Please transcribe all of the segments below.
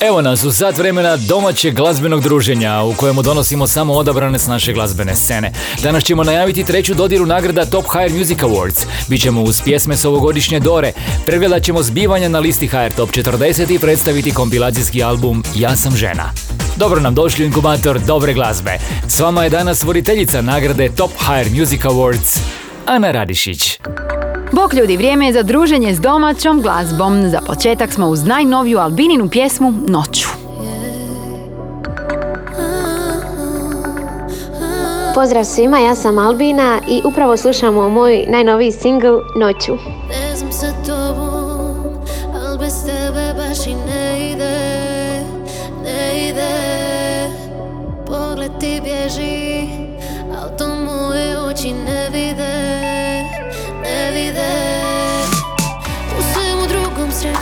Evo nas u sat vremena domaćeg glazbenog druženja u kojemu donosimo samo odabrane s naše glazbene scene. Danas ćemo najaviti treću dodiru nagrada Top Higher Music Awards. Bićemo uz pjesme s ovogodišnje Dore. Pregledat ćemo zbivanja na listi HR Top 40 i predstaviti kompilacijski album Ja sam žena. Dobro nam došli inkubator dobre glazbe. S vama je danas voditeljica nagrade Top Higher Music Awards, Ana Radišić. Bok ljudi, vrijeme je za druženje s domaćom glazbom. Za početak smo uz najnoviju Albininu pjesmu Noću. Pozdrav svima, ja sam Albina i upravo slušamo moj najnoviji single Noću. Ne znam sa tobom, al bez tebe baš i ne ide, ne ide Pogled ti bježi, al to moje oči ne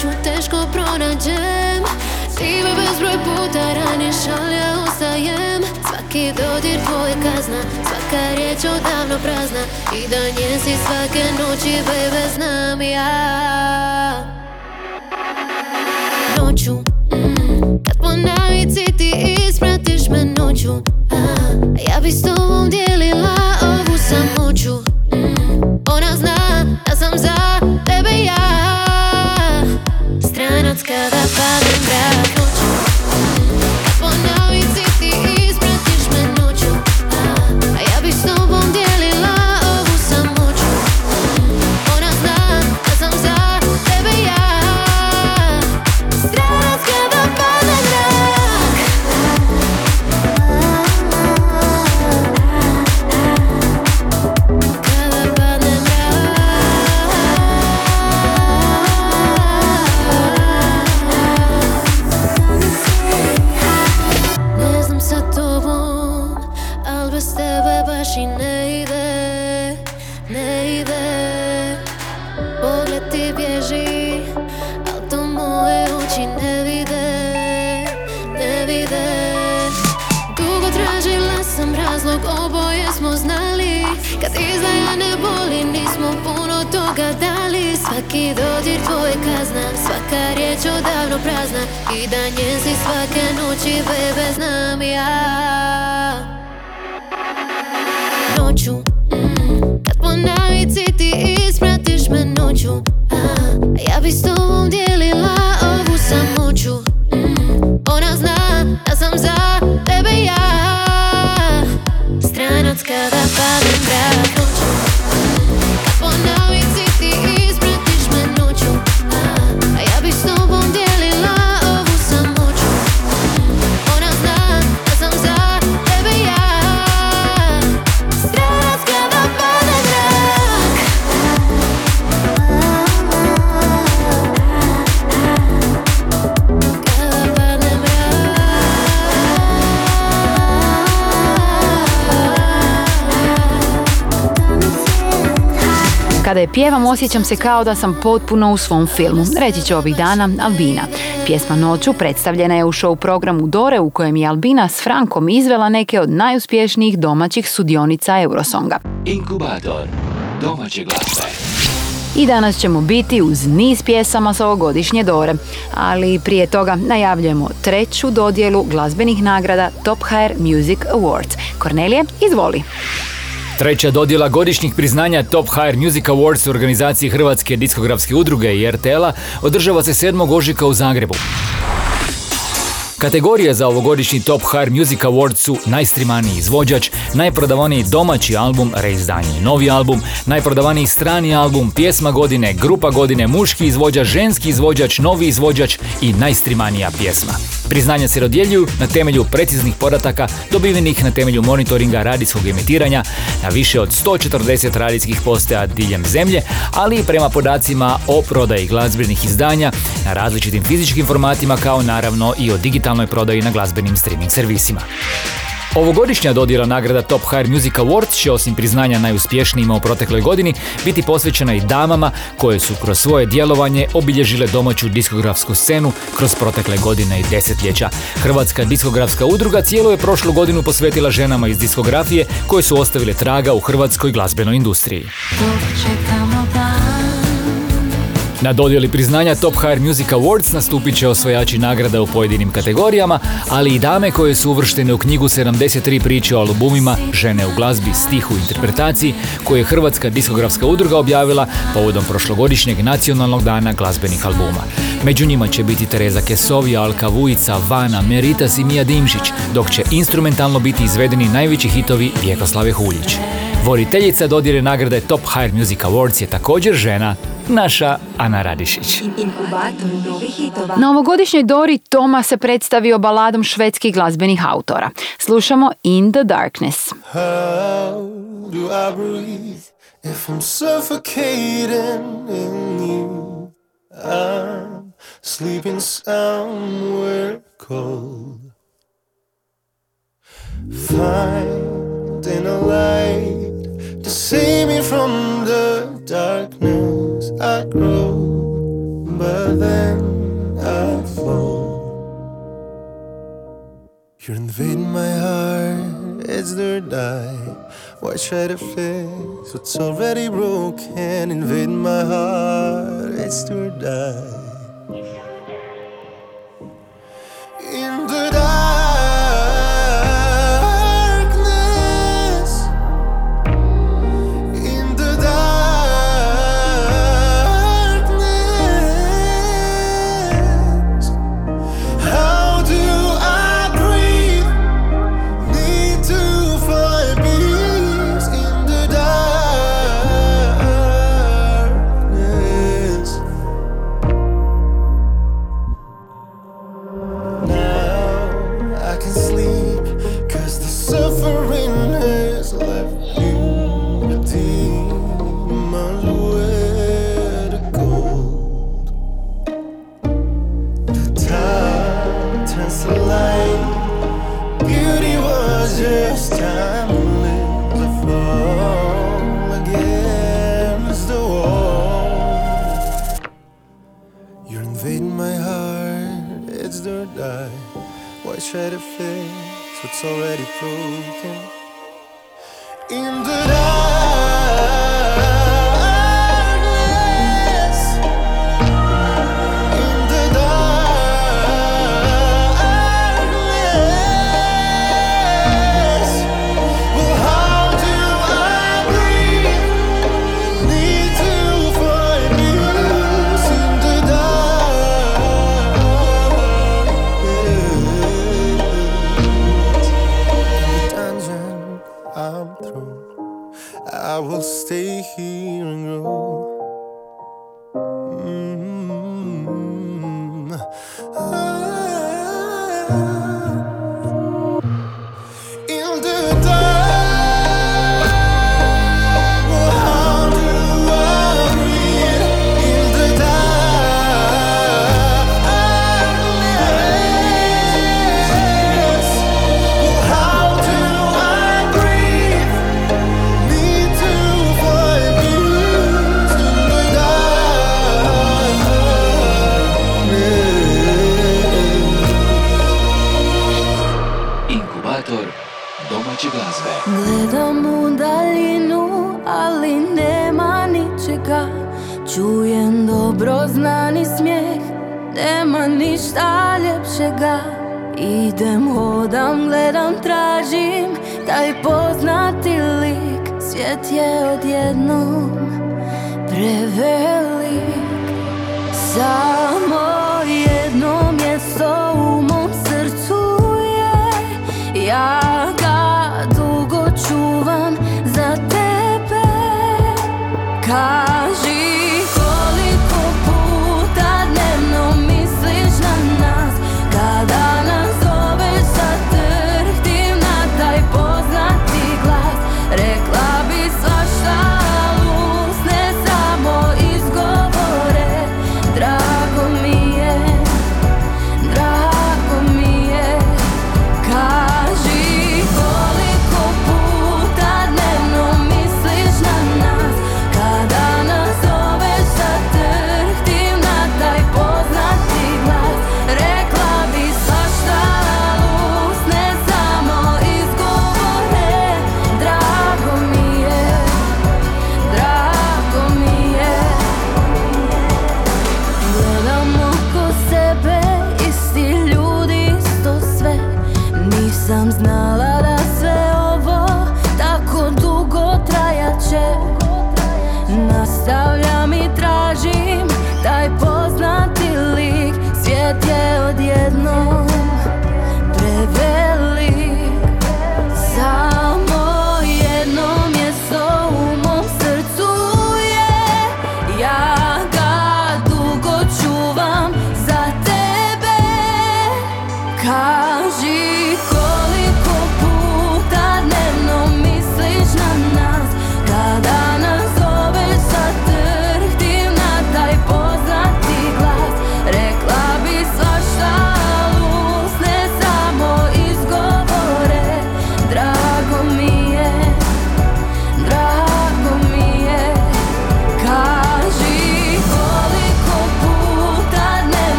sreću teško pronađem. Ti me bezbroj puta raniš, al ja ostajem. Svaki dodir tvoje kazna, svaka riječ odavno prazna. I da nje si svake noći, baby, znam ja. Noću, mm, kad po navici ti ispratiš me noću. A, Ja bi s Kada je pjevam osjećam se kao da sam potpuno u svom filmu. Reći će ovih dana Albina. Pjesma Noću predstavljena je u show programu Dore u kojem je Albina s Frankom izvela neke od najuspješnijih domaćih sudionica Eurosonga. Inkubator domaće glazbe. I danas ćemo biti uz niz pjesama s ovogodišnje Dore. Ali prije toga najavljujemo treću dodjelu glazbenih nagrada Top HR Music Awards. Kornelije, izvoli. Treća dodjela godišnjih priznanja Top Higher Music Awards u organizaciji Hrvatske diskografske udruge i RTL-a održava se 7. ožujka u Zagrebu. Kategorije za ovogodišnji Top Higher Music Awards su najstrimaniji izvođač, najprodavaniji domaći album, reizdanje novi album, najprodavaniji strani album, pjesma godine, grupa godine, muški izvođač, ženski izvođač, novi izvođač i najstrimanija pjesma. Priznanja se dodjeljuju na temelju preciznih podataka dobivenih na temelju monitoringa radijskog emitiranja na više od 140 radijskih postaja diljem zemlje, ali i prema podacima o prodaji glazbenih izdanja na različitim fizičkim formatima kao naravno i o digitalnoj prodaji na glazbenim streaming servisima. Ovogodišnja dodjela nagrada Top Hire Music Awards će osim priznanja najuspješnijima u protekloj godini biti posvećena i damama koje su kroz svoje djelovanje obilježile domaću diskografsku scenu kroz protekle godine i desetljeća. Hrvatska diskografska udruga cijelu je prošlu godinu posvetila ženama iz diskografije koje su ostavile traga u hrvatskoj glazbenoj industriji. Na dodjeli priznanja Top Hire Music Awards nastupit će osvojači nagrada u pojedinim kategorijama, ali i dame koje su uvrštene u knjigu 73 priče o albumima Žene u glazbi, stihu i interpretaciji koju je Hrvatska diskografska udruga objavila povodom prošlogodišnjeg nacionalnog dana glazbenih albuma. Među njima će biti Tereza Kesovi, Alka Vujica, Vana, Meritas i Mija Dimšić, dok će instrumentalno biti izvedeni najveći hitovi Vjekoslave Huljić. Voditeljica dodjele nagrade Top Hire Music Awards je također žena, naša Ana Radišić. Na ovogodišnjoj Dori Toma se predstavio baladom švedskih glazbenih autora. Slušamo In the Darkness. How do I breathe if I'm suffocating in you? I'm sleeping somewhere cold. Finding a light to save me from the darkness. I grow, but then I fall. You're invading my heart, it's the die. Why try to fix what's already broken? Invading my heart, it's to die. In the darkness,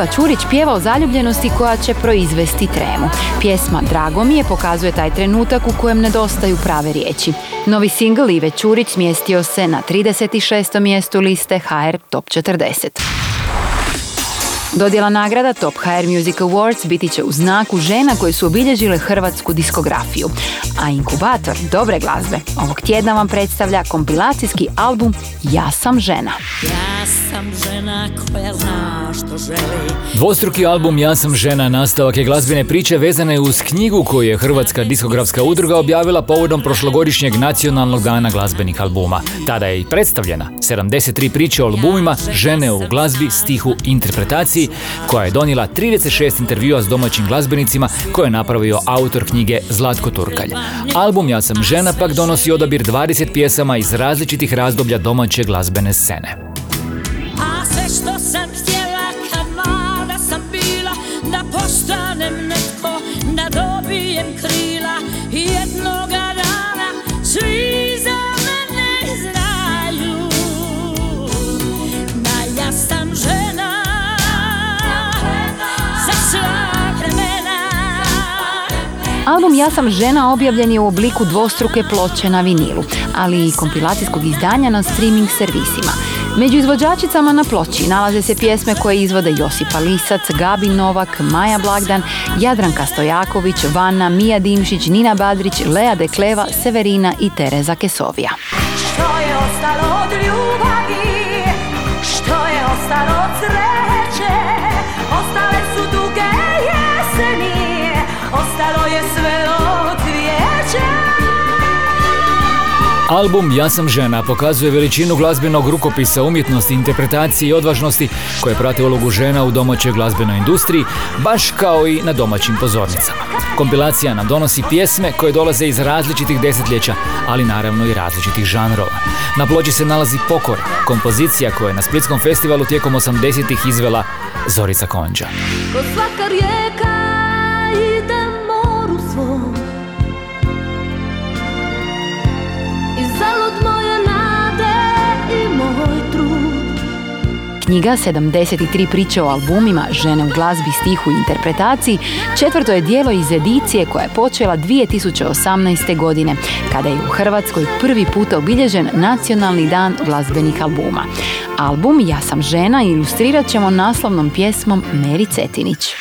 Iva Čurić pjeva o zaljubljenosti koja će proizvesti tremu. Pjesma Drago mi je pokazuje taj trenutak u kojem nedostaju prave riječi. Novi singl Ive Čurić smjestio se na 36. mjestu liste HR Top 40. Dodjela nagrada Top HR Music Awards biti će u znaku žena koje su obilježile hrvatsku diskografiju. A inkubator dobre glazbe ovog tjedna vam predstavlja kompilacijski album Ja sam žena. Ja sam žena koja zna što želi Dvostruki album Ja sam žena nastavak je glazbene priče vezane uz knjigu koju je Hrvatska diskografska udruga objavila povodom prošlogodišnjeg nacionalnog dana glazbenih albuma. Tada je i predstavljena 73 priče o albumima žene u glazbi, stihu, interpretaciji koja je donijela 36 intervjua s domaćim glazbenicima koje je napravio autor knjige Zlatko Turkalj. Album Ja sam žena pak donosi odabir 20 pjesama iz različitih razdoblja domaće glazbene scene. I Album Ja sam žena objavljen je u obliku dvostruke ploče na vinilu, ali i kompilacijskog izdanja na streaming servisima. Među izvođačicama na ploči nalaze se pjesme koje izvode Josipa Lisac, Gabi Novak, Maja Blagdan, Jadranka Stojaković, Vana, Mija Dimšić, Nina Badrić, Lea Dekleva, Severina i Tereza Kesovija. Što je ostalo od ljubavi Što je ostalo od sreće Ostale su duge jeseni Ostalo je sve Album Ja sam žena pokazuje veličinu glazbenog rukopisa, umjetnosti, interpretacije i odvažnosti koje prate ulogu žena u domaćoj glazbenoj industriji, baš kao i na domaćim pozornicama. Kompilacija nam donosi pjesme koje dolaze iz različitih desetljeća, ali naravno i različitih žanrova. Na ploči se nalazi Pokora, kompozicija koja je na Splitskom festivalu tijekom 80-ih izvela Zorica Konđa. Ko svaka rijeka knjiga, 73 priče o albumima, žene u glazbi, stihu i interpretaciji, četvrto je dijelo iz edicije koja je počela 2018. godine, kada je u Hrvatskoj prvi puta obilježen Nacionalni dan glazbenih albuma. Album Ja sam žena ilustrirat ćemo naslovnom pjesmom Meri Cetinić.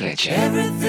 Everything.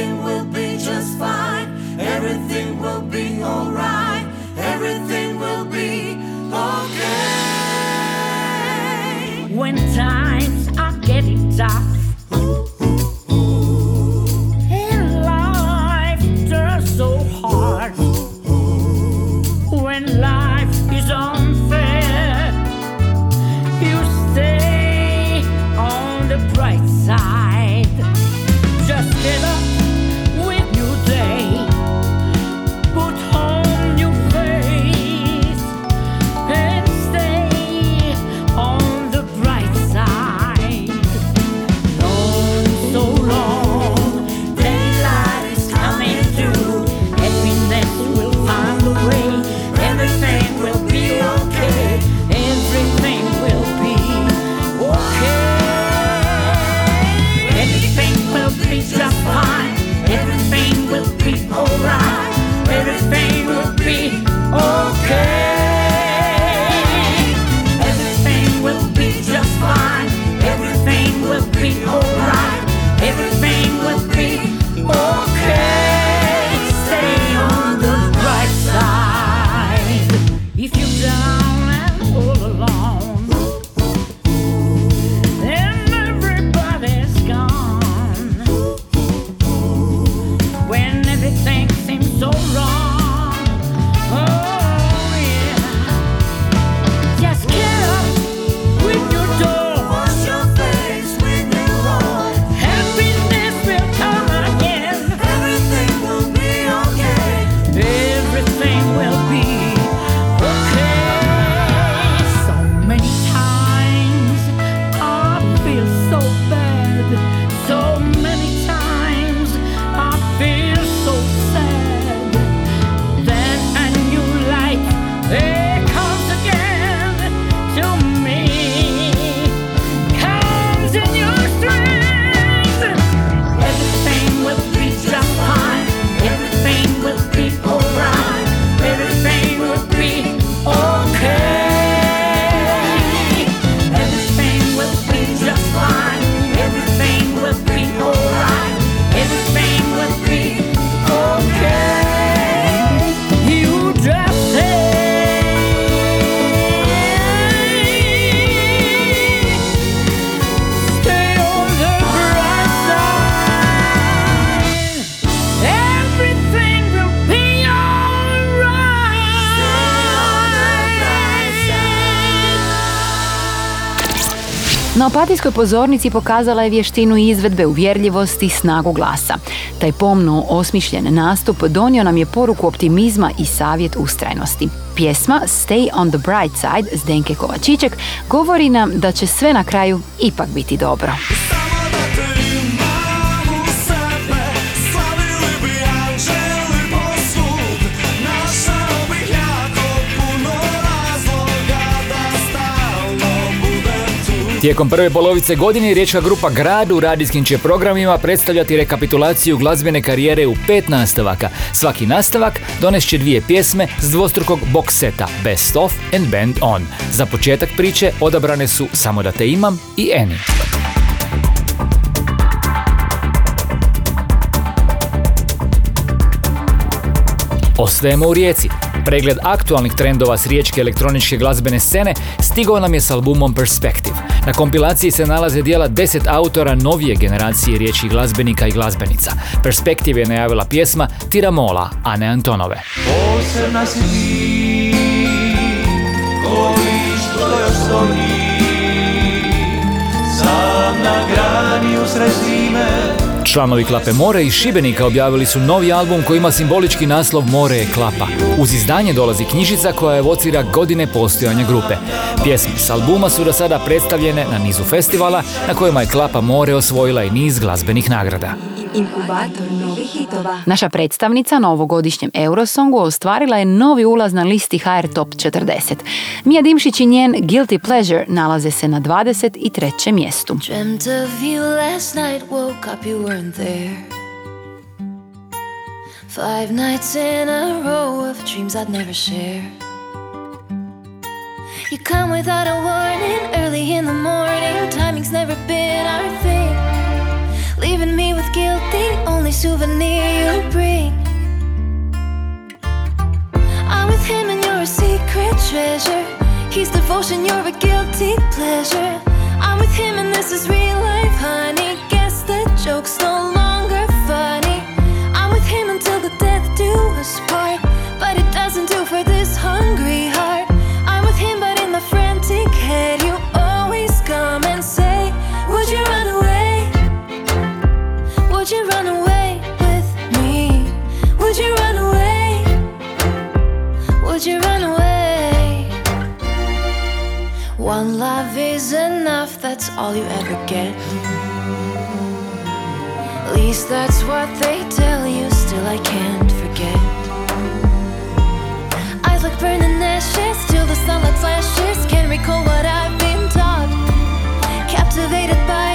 Na opatijskoj pozornici pokazala je vještinu izvedbe, uvjerljivosti i snagu glasa. Taj pomno osmišljen nastup donio nam je poruku optimizma i savjet ustrajnosti. Pjesma Stay on the Bright Side Zdenke Kovačićek govori nam da će sve na kraju ipak biti dobro. Tijekom prve polovice godine riječka grupa Grad u radijskim će programima predstavljati rekapitulaciju glazbene karijere u pet nastavaka. Svaki nastavak donešće dvije pjesme s dvostrukog box seta Best of and Band on. Za početak priče odabrane su Samo da te imam i Eni. Ostajemo u Rijeci. Pregled aktualnih trendova s riječke elektroničke glazbene scene stigao nam je s albumom Perspective. Na kompilaciji se nalaze dijela deset autora novije generacije riječkih glazbenika i glazbenica. Perspective je najavila pjesma Tiramola, Ane Antonove. Posebna si ti, što još stoji, sam na grani usred zime, Članovi Klape More iz Šibenika objavili su novi album koji ima simbolički naslov More je klapa. Uz izdanje dolazi knjižica koja evocira godine postojanja grupe. Pjesme s albuma su do sada predstavljene na nizu festivala na kojima je Klapa More osvojila i niz glazbenih nagrada. Inkubator novih hitova. Naša predstavnica na ovogodišnjem Eurosongu ostvarila je novi ulaz na listi HR Top 40. Mija Dimšić i njen Guilty Pleasure nalaze se na 23. mjestu. Weren't there. Five nights in a row of dreams I'd never share. You come without a warning, early in the morning. Timing's never been our thing. Leaving me with guilt, the only souvenir you bring. I'm with him and you're a secret treasure. He's devotion, you're a guilty pleasure. I'm with him and this is real life, honey. Joke's no longer funny. I'm with him until the death do us part. But it doesn't do for this hungry heart. I'm with him, but in the frantic head, you always come and say, Would you run away? Would you run away with me? Would you run away? Would you run away? One love is enough, that's all you ever get. At least that's what they tell you, still I can't forget. Eyes like burning ashes, till the sunlight flashes. Can't recall what I've been taught. Captivated by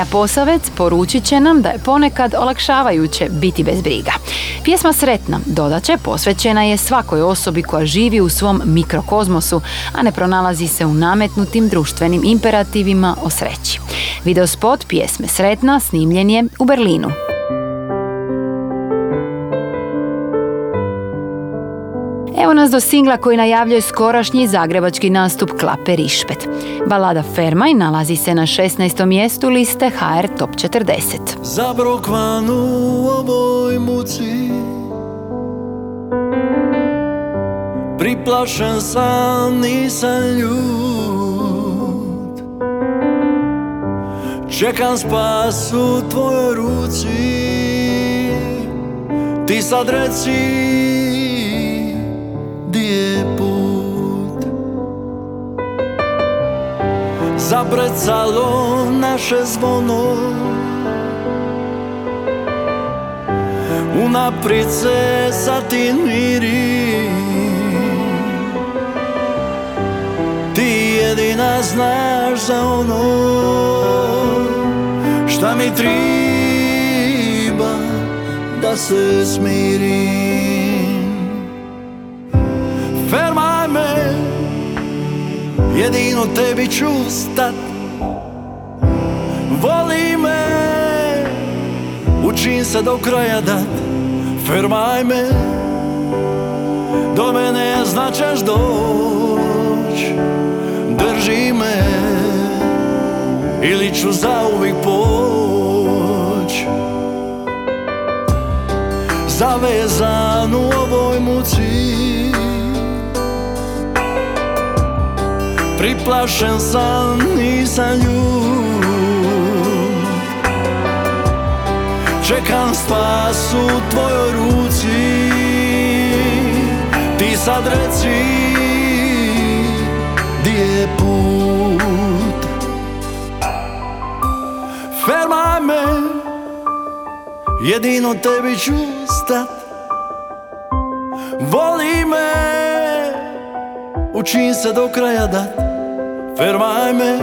Maja Posavec poručit će nam da je ponekad olakšavajuće biti bez briga. Pjesma Sretna, dodaće, posvećena je svakoj osobi koja živi u svom mikrokozmosu, a ne pronalazi se u nametnutim društvenim imperativima o sreći. Videospot pjesme Sretna snimljen je u Berlinu. Nas do singla koji najavljuje skorašnji zagrebački nastup Klape Rišpet. Balada Fermaj nalazi se na 16. mjestu liste HR Top 40. Zabrokvan u ovoj muci Priplašen sam, nisam ljut Čekam spas u tvojoj ruci Ti sad reci je put. Zabrecalo naše zvono. Unaprijed se satin miri. Ti jedina znaš za ono Šta mi triba da se smirim Jedino tebi ću stat. Voli me Učim se do kraja dat. Fermaj me Do mene značeš doć. Drži me Ili ću zauvijek poć. Zavezan u ovoj muci Priplašen sam, nisam ljud Čekam spas u tvojoj ruci. Ti sad reci Di je put? Fermaj me Jedino tebi ću stat. Voli me Učim se do kraja dat Fermaj me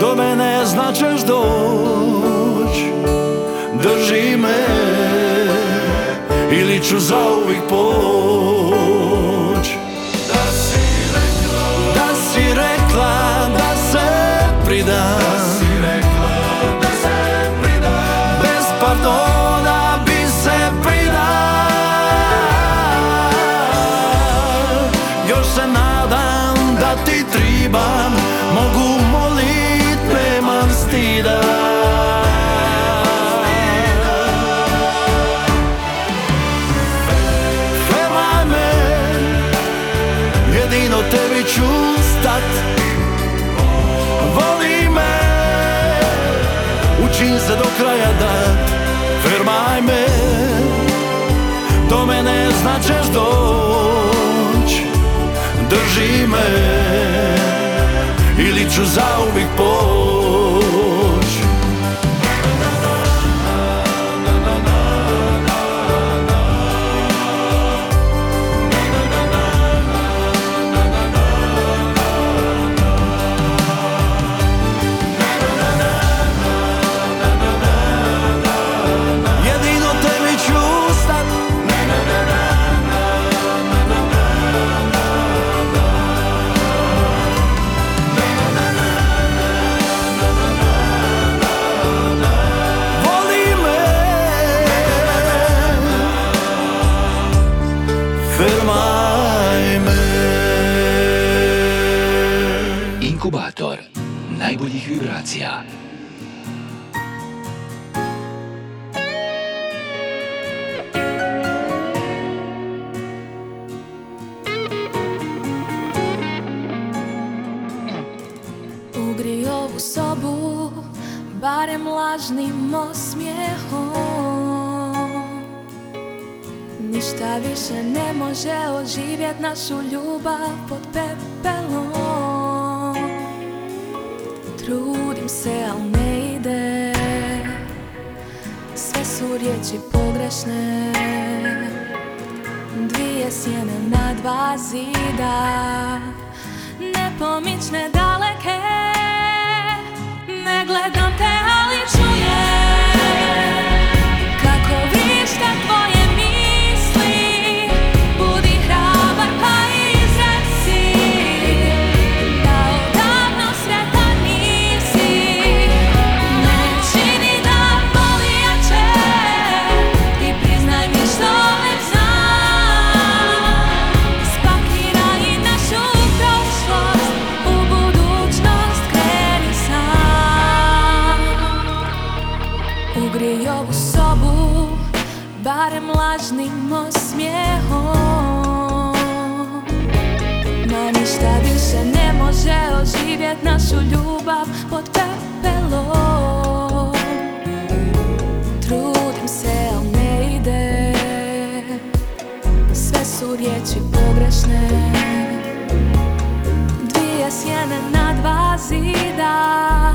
Do mene značeš doć. Drži me Ili ću zauvijek poć Učim se do kraja dat Fermaj me. Do mene značeš doć. Drži me. Ili ću zauvijek poć Fermaj me Inkubator najboljih vibracija. Više ne može oživjet našu ljubav pod pepelom. Trudim se, al ne ide. Sve su riječi pogrešne. Dvije sjene na dva zida. Nepomične daleke su riječi pogrešne. Dvije sjene na dva zida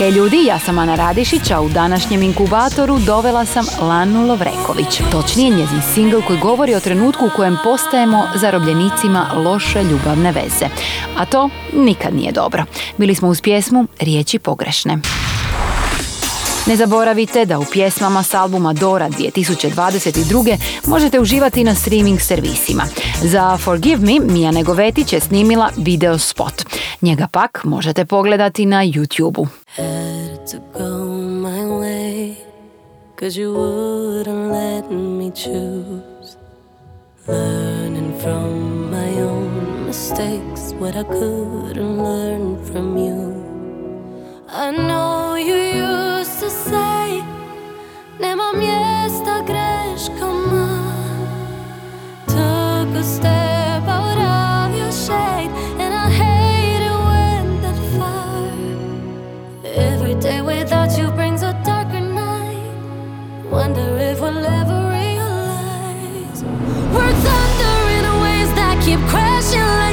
Hej ljudi, ja sam Ana Radišić, a u današnjem inkubatoru dovela sam Lanu Lovreković. Točnije njezin singl koji govori o trenutku u kojem postajemo zarobljenicima loše ljubavne veze. A to nikad nije dobro. Bili smo uz pjesmu Riječi pogrešne. Ne zaboravite da u pjesmama s albuma Dora 2022. možete uživati na streaming servisima. Za Forgive Me Mija Negovetić je snimila video spot. Njega pak možete pogledati na YouTubeu. Cause you wouldn't let me choose Learning from my own mistakes What I couldn't learn from you I know you used Nema mjesta greškama Took a step out of your shade And I hate it when that fire Every day without you brings a darker night. Wonder if we'll ever realize we're thunder in ways that keep crashing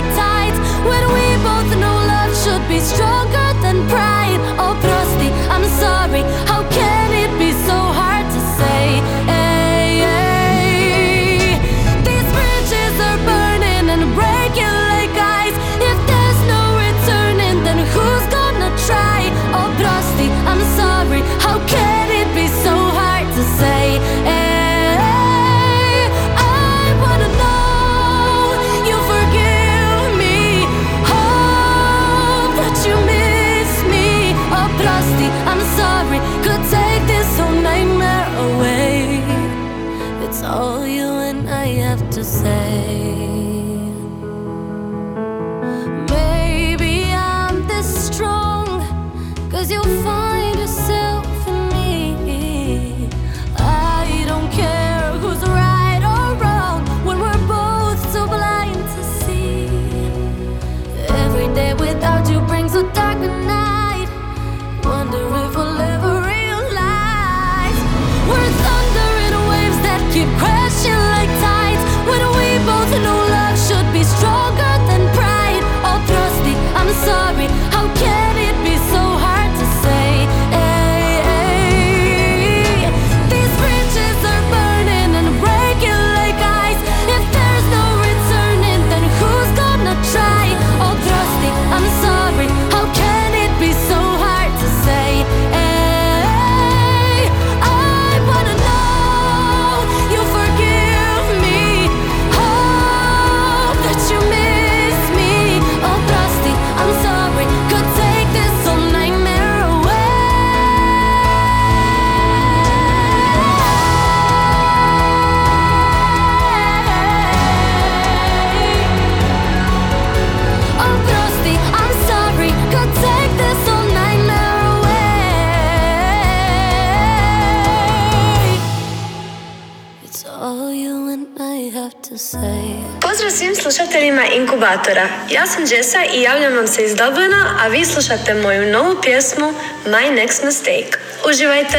slušateljima Inkubatora. Ja sam Jessa i javljam vam se iz Dublina, a vi slušate moju novu pjesmu My Next Mistake. Uživajte!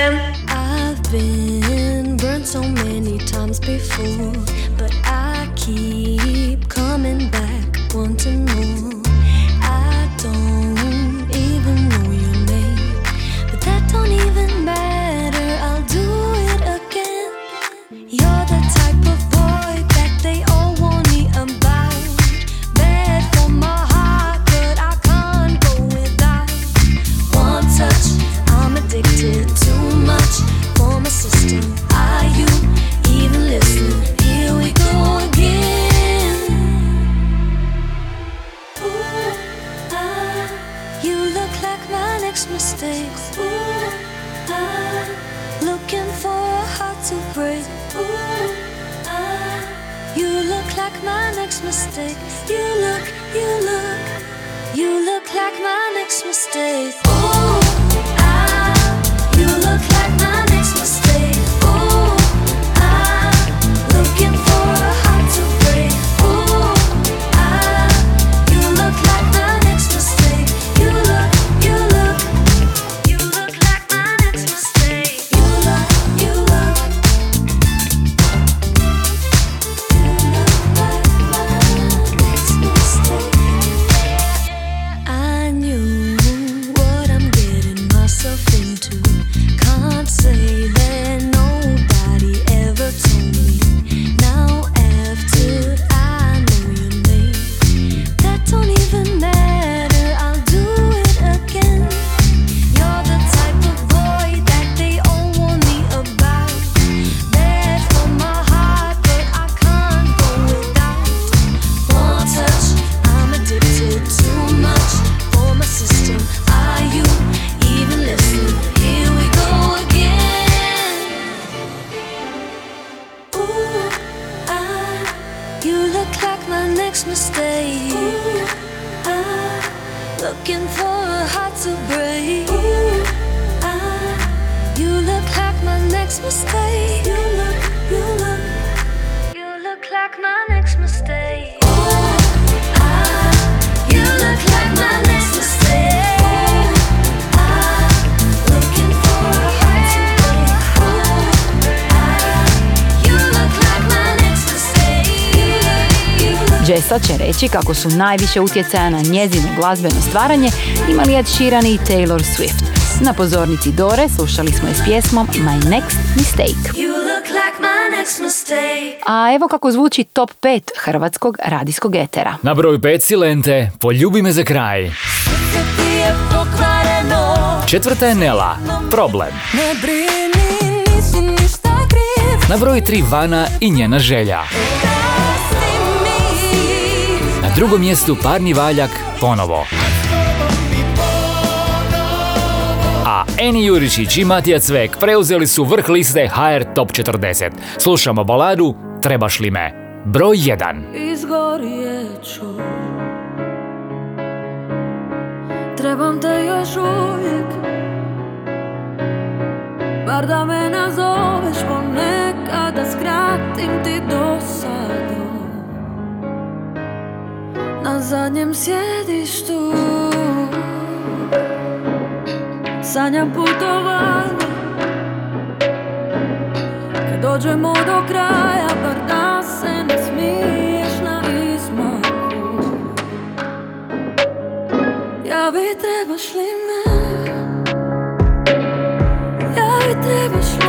I've been burnt so many times before reći kako su najviše utjecaja na njezino glazbeno stvaranje imali Ed Sheeran i Taylor Swift. Na pozornici Dore slušali smo je s pjesmom My Next Mistake. A evo kako zvuči top 5 hrvatskog radijskog etera. Na broj 5 Silente, poljubi me za kraj. Četvrta je Nela, problem. Na broj 3 Vana i njena želja drugom mjestu parni valjak ponovo. A Eni Jurišić i Matija Cvek preuzeli su vrh liste HR Top 40. Slušamo baladu Trebaš li me? Broj 1 Trebam te još uvijek Bar da me nazoveš ponekad Da skratim ti dosadu na zadnjem sjedištu. Sanjam putovanje. Kad dođemo do kraja Bar da se ne smiješ na izmaku. Ja bi trebaš li me? Ja bi trebaš li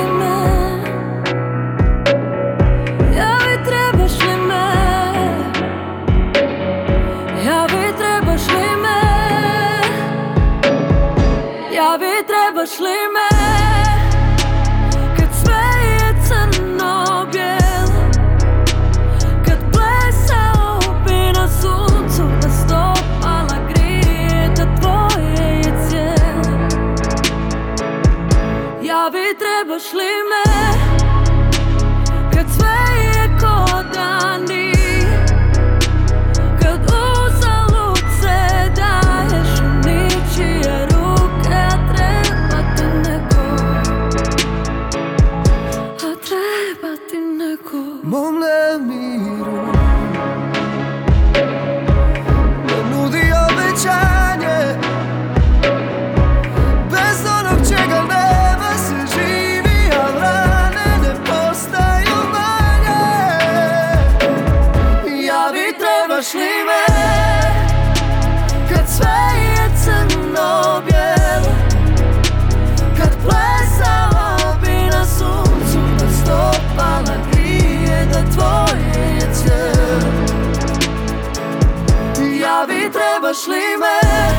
trebaš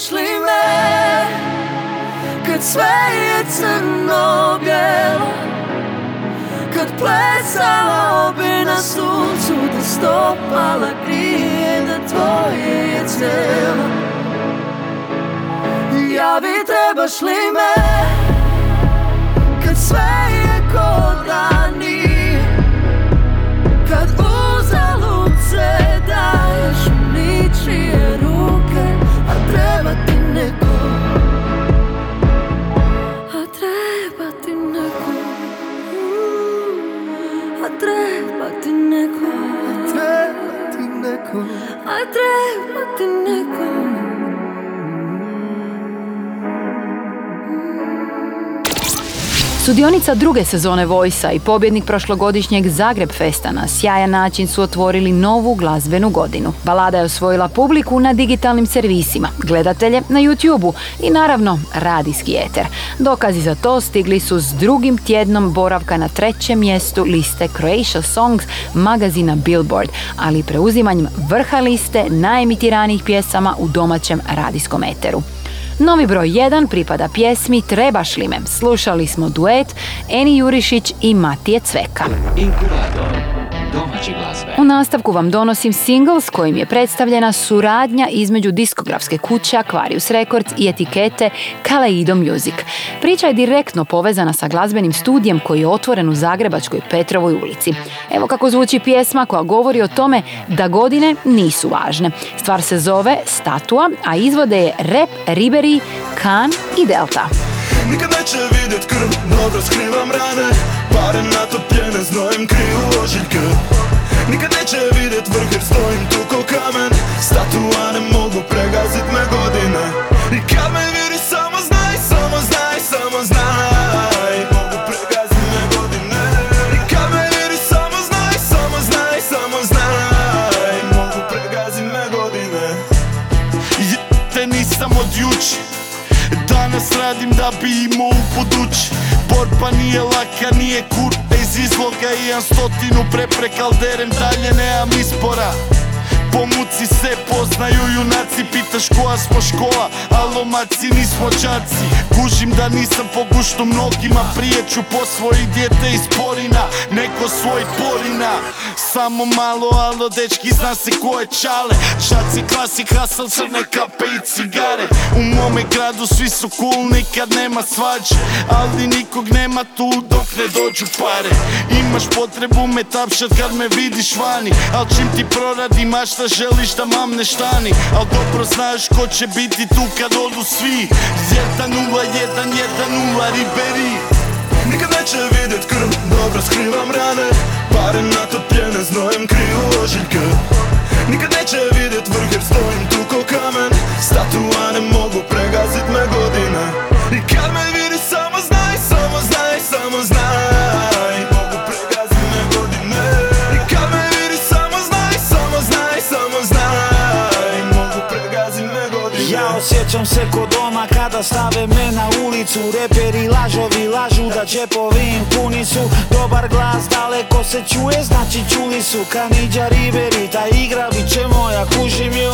trebaš li me Kad sve je crno bijelo Kad plesala bi na suncu Da stopala grije Da tvoje je cijelo Ja bi trebaš li me Kad sve je ko da Kad Sudionica druge sezone Vojsa i pobjednik prošlogodišnjeg Zagreb Festa na sjajan način su otvorili novu glazbenu godinu. Balada je osvojila publiku na digitalnim servisima, gledatelje na YouTubeu i naravno radijski eter. Dokazi za to stigli su s drugim tjednom boravka na trećem mjestu liste Croatia Songs magazina Billboard, ali preuzimanjem vrha liste najemitiranijih pjesama u domaćem radijskom eteru. Novi broj 1 pripada pjesmi Trebaš li. Slušali smo duet Eni Jurišić i Matije Cveka. Inkubator domaće glazbe. U nastavku vam donosim single s kojim je predstavljena suradnja između diskografske kuće Aquarius Records i etikete Kaleido Music. Priča je direktno povezana sa glazbenim studijem koji je otvoren u Zagrebačkoj Petrovoj ulici. Evo kako zvuči pjesma koja govori o tome da godine nisu važne. Stvar se zove Statua, a izvode je Rap, Riberi, Kan i Delta. Nikad neće vidjet krv, dobro skrivam rane Pare natopljene, znojem kriju ožiljke. Nikad neće vidjet vrh jer stojim tu ko kamen Statua ne mogu pregazit me godine. I kad me vidi samo znaj, samo znaj, samo znaj Danas radim da bi imao u budući. Borba nije laka, nije kur. Iz izloga imam stotinu prepreka Al derem dalje, nemam ispora. Po muci se poznaju junaci Pitaš koja smo škola, alo maci nismo đaci. Kužim da nisam po guštu mnogima Prije ću po svoji dijete iz porina Neko svoj porina Samo malo, alo dečki zna se ko je čale. Šaci klasik, hasal, crne kape i cigare. U mome gradu svi su cool, nikad nema svađe. Ali nikog nema tu dok ne dođu pare. Imaš potrebu me tapšat kad me vidiš vani. Al čim ti proradi mašta želiš da mam ne štani? Al dobro znaš ko će biti tu kad odu svi? 1 0 1 1 0 Riberi. Nikad neće vidjet krv, dobro skrivam rane. Pare natopljene, znojem kriju ožiljke. Nikad neće vidjet vrh jer stojim tu ko kamen. Statua ne mogu pregazit me godine Osjećam se ko doma kada stave me na ulicu. Reperi lažovi lažu da džepovi im puni su Dobar glas daleko se čuje znači čuli su. Kaniđa Riberi ta igra bit će moja kužim ju.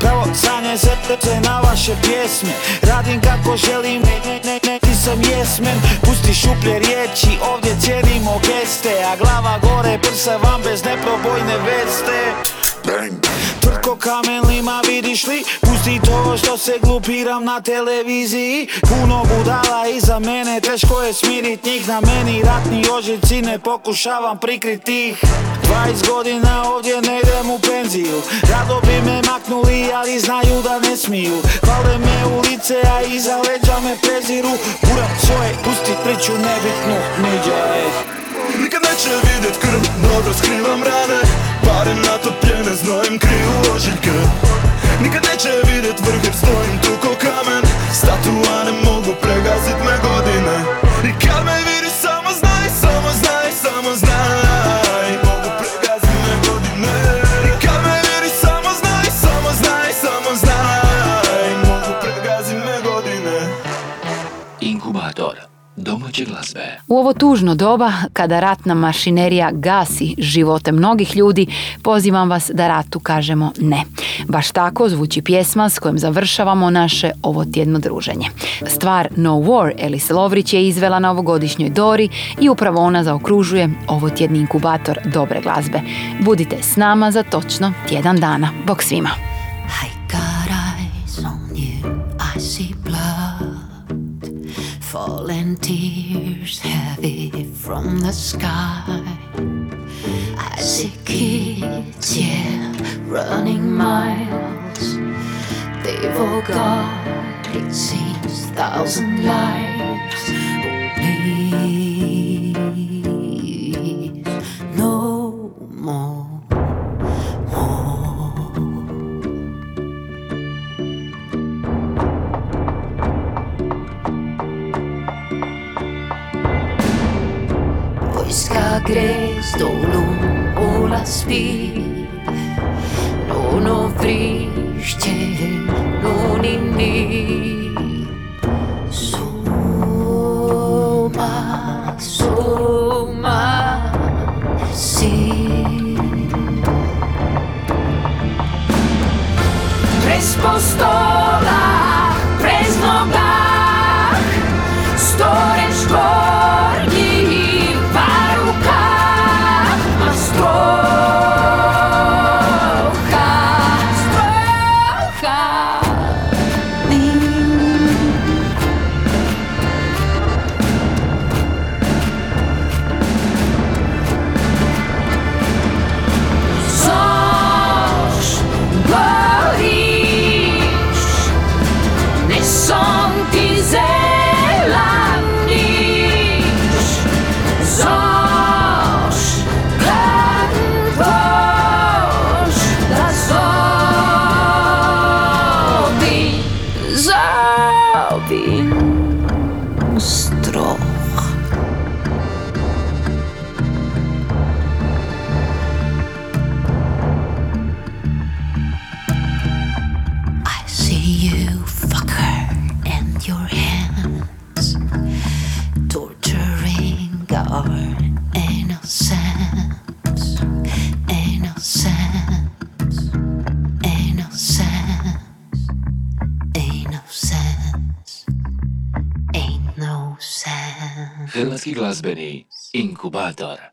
Pravo sanje se se na vaše pjesme. Radim kako želim ne, ne, ne, ne, nisam jesmen Pusti šuplje riječi ovdje cijenimo geste A glava gore prsa vam bez neprobojne veste Tvrtko kamen lima vidiš li? Pusti to što se glupiram na televiziji. Puno budala iza mene Teško je smirit njih. Na meni Ratni ožiljci ne pokušavam prikrit ih. 20 godina ovdje ne idem u penziju. Rado bi me maknuli ali znaju da ne smiju. Hvale me u lice a iza leđa me preziru. Buram svoje pusti priču nebitnu Nikad neće vidjet krv Dobro skrivam rane. Pare natopljene znojem kriju ožiljke. Nikad neće vidjet vrh jer stojim tu ko kamen. Statua ne mogu pregazit me godine. I kad me U ovo tužno doba, kada ratna mašinerija gasi živote mnogih ljudi, pozivam vas da ratu kažemo ne. Baš tako zvuči pjesma s kojom završavamo naše ovotjedno druženje. Stvar No War Elis Lovrić je izvela na ovogodišnjoj Dori i upravo ona zaokružuje ovotjedni inkubator dobre glazbe. Budite s nama za točno tjedan dana. Bog svima! Falling tears heavy from the sky. I see kids, yeah, running miles. They've all got, it seems, thousand lives. Oh, please, no more. agres dolum ulaspi non ovriște non inni suma suma sim risposto ain't no